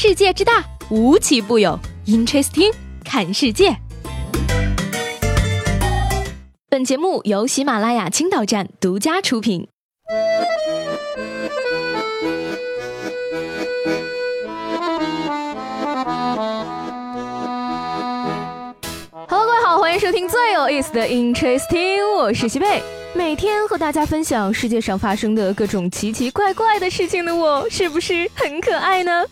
世界之大，无奇不有。Interesting，看世界。本节目由喜马拉雅青岛站独家出品。Hello，各位好，欢迎收听最有意思的 Interesting，我是西贝。每天和大家分享世界上发生的各种奇奇怪怪的事情的我，是不是很可爱呢？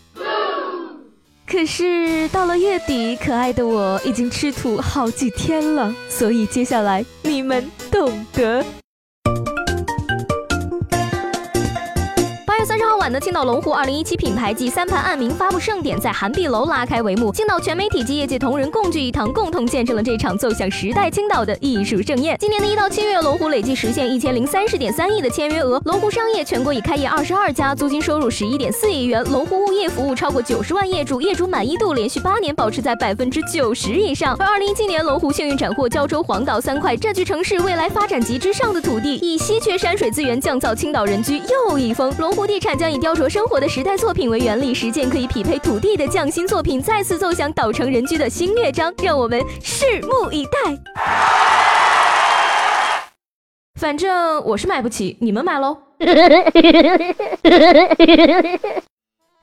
可是到了月底，可爱的我已经吃土好几天了，所以接下来你们懂得。三十号晚的青岛龙湖二零一七品牌暨三盘暗名发布盛典在韩碧楼拉开帷幕，青岛全媒体及业界同仁共聚一堂，共同见证了这场奏响时代青岛的艺术盛宴。今年的一到七月，龙湖累计实现一千零三十点三亿的签约额，龙湖商业全国已开业二十二家，租金收入十一点四亿元，龙湖物业服务超过九十万业主，业主满意度连续八年保持在百分之九十以上。而二零一七年，龙湖幸运斩获胶州、黄岛三块，占据城市未来发展极之上的土地，以稀缺山水资源降噪青岛人居又一峰。龙湖地。地产将以雕琢生活的时代作品为原理，实践可以匹配土地的匠心作品，再次奏响岛城人居的新乐章，让我们拭目以待。反正我是买不起，你们买喽。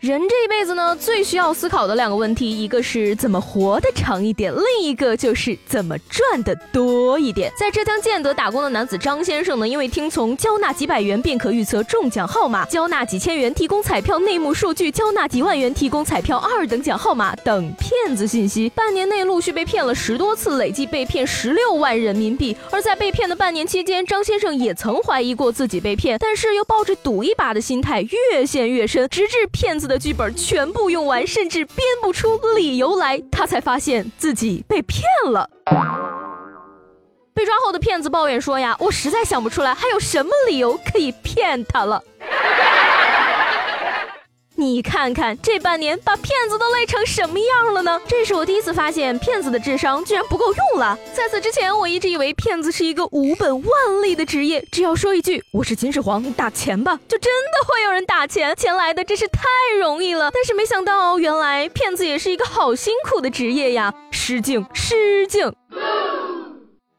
人这一辈子呢，最需要思考的两个问题，一个是怎么活得长一点，另一个就是怎么赚得多一点。在浙江建德打工的男子张先生呢，因为听从交纳几百元便可预测中奖号码，交纳几千元提供彩票内幕数据，交纳几万元提供彩票二等奖号码等骗子信息，半年内陆续被骗了十多次，累计被骗十六万人民币。而在被骗的半年期间，张先生也曾怀疑过自己被骗，但是又抱着赌一把的心态越陷越深，直至骗子的。剧本全部用完，甚至编不出理由来，他才发现自己被骗了。被抓后的骗子抱怨说：“呀，我实在想不出来还有什么理由可以骗他了。”你看看这半年把骗子都累成什么样了呢？这是我第一次发现骗子的智商居然不够用了。在此之前，我一直以为骗子是一个无本万利的职业，只要说一句“我是秦始皇，你打钱吧”，就真的会有人打钱，钱来的真是太容易了。但是没想到，原来骗子也是一个好辛苦的职业呀！失敬，失敬。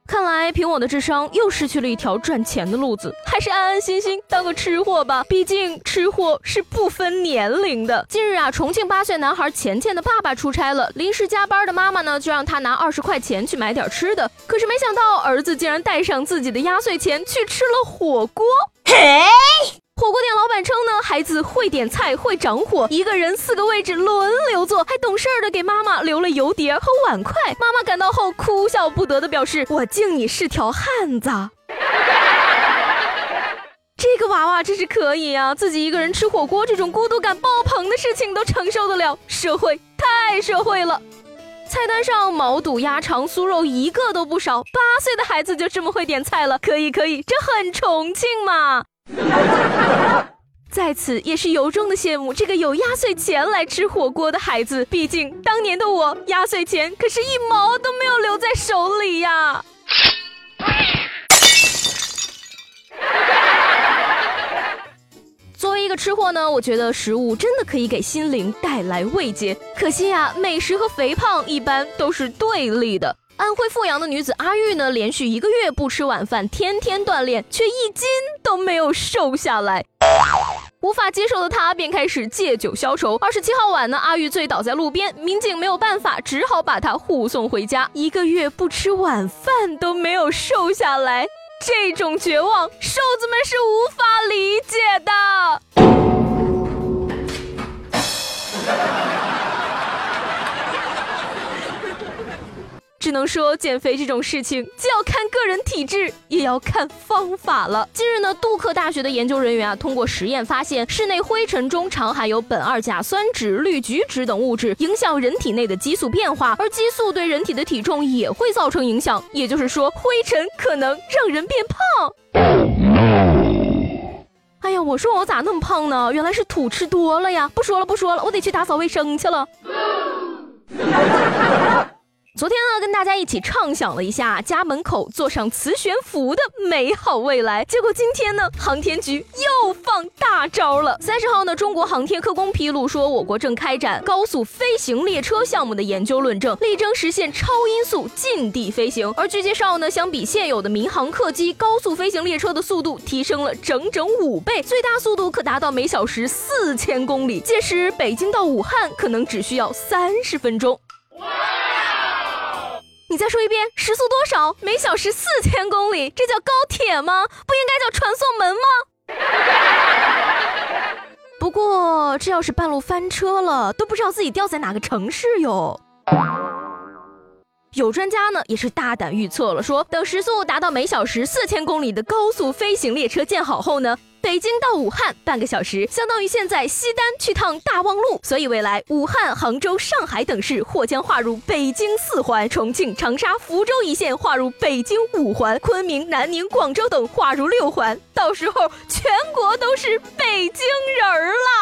看来凭我的智商又失去了一条赚钱的路子，还是安安心心当个吃货吧。毕竟吃货是不分年龄的。近日啊，重庆八岁男孩钱钱的爸爸出差了，临时加班的妈妈呢就让他拿二十块钱去买点吃的。可是没想到儿子竟然带上自己的压岁钱去吃了火锅。嘿。火锅店老板称呢，孩子会点菜，会掌火，一个人四个位置轮流做，还懂事儿的给妈妈留了油碟和碗筷。妈妈赶到后哭笑不得的表示：“我敬你是条汉子。”这个娃娃真是可以啊，自己一个人吃火锅这种孤独感爆棚的事情都承受得了，社会太社会了。菜单上毛肚、鸭肠、酥肉一个都不少，八岁的孩子就这么会点菜了，可以可以，这很重庆嘛。在此也是由衷的羡慕这个有压岁钱来吃火锅的孩子，毕竟当年的我压岁钱可是一毛都没有留在手里呀。作为一个吃货呢，我觉得食物真的可以给心灵带来慰藉。可惜呀，美食和肥胖一般都是对立的。安徽阜阳的女子阿玉呢，连续一个月不吃晚饭，天天锻炼，却一斤都没有瘦下来。无法接受的他便开始借酒消愁。二十七号晚呢，阿玉醉倒在路边，民警没有办法，只好把他护送回家。一个月不吃晚饭都没有瘦下来，这种绝望，瘦子们是无法理解的能说减肥这种事情，既要看个人体质，也要看方法了。近日呢，杜克大学的研究人员啊，通过实验发现，室内灰尘中常含有苯二甲酸酯、氯菊酯等物质，影响人体内的激素变化，而激素对人体的体重也会造成影响。也就是说，灰尘可能让人变胖。哎呀，我说我咋那么胖呢？原来是土吃多了呀！不说了，不说了，我得去打扫卫生去了。昨天呢，跟大家一起畅想了一下家门口坐上磁悬浮的美好未来，结果今天呢，航天局又放大招了。三十号呢，中国航天科工披露说，我国正开展高速飞行列车项目的研究论证，力争实现超音速近地飞行。而据介绍呢，相比现有的民航客机，高速飞行列车的速度提升了整整五倍，最大速度可达到每小时四千公里。届时，北京到武汉可能只需要三十分钟。哇你再说一遍，时速多少？每小时四千公里，这叫高铁吗？不应该叫传送门吗？不过这要是半路翻车了，都不知道自己掉在哪个城市哟。有专家呢，也是大胆预测了，说等时速达到每小时四千公里的高速飞行列车建好后呢。北京到武汉半个小时，相当于现在西单去趟大望路，所以未来武汉、杭州、上海等市或将划入北京四环，重庆、长沙、福州一线划入北京五环，昆明、南宁、广州等划入六环，到时候全国都是北京人儿了。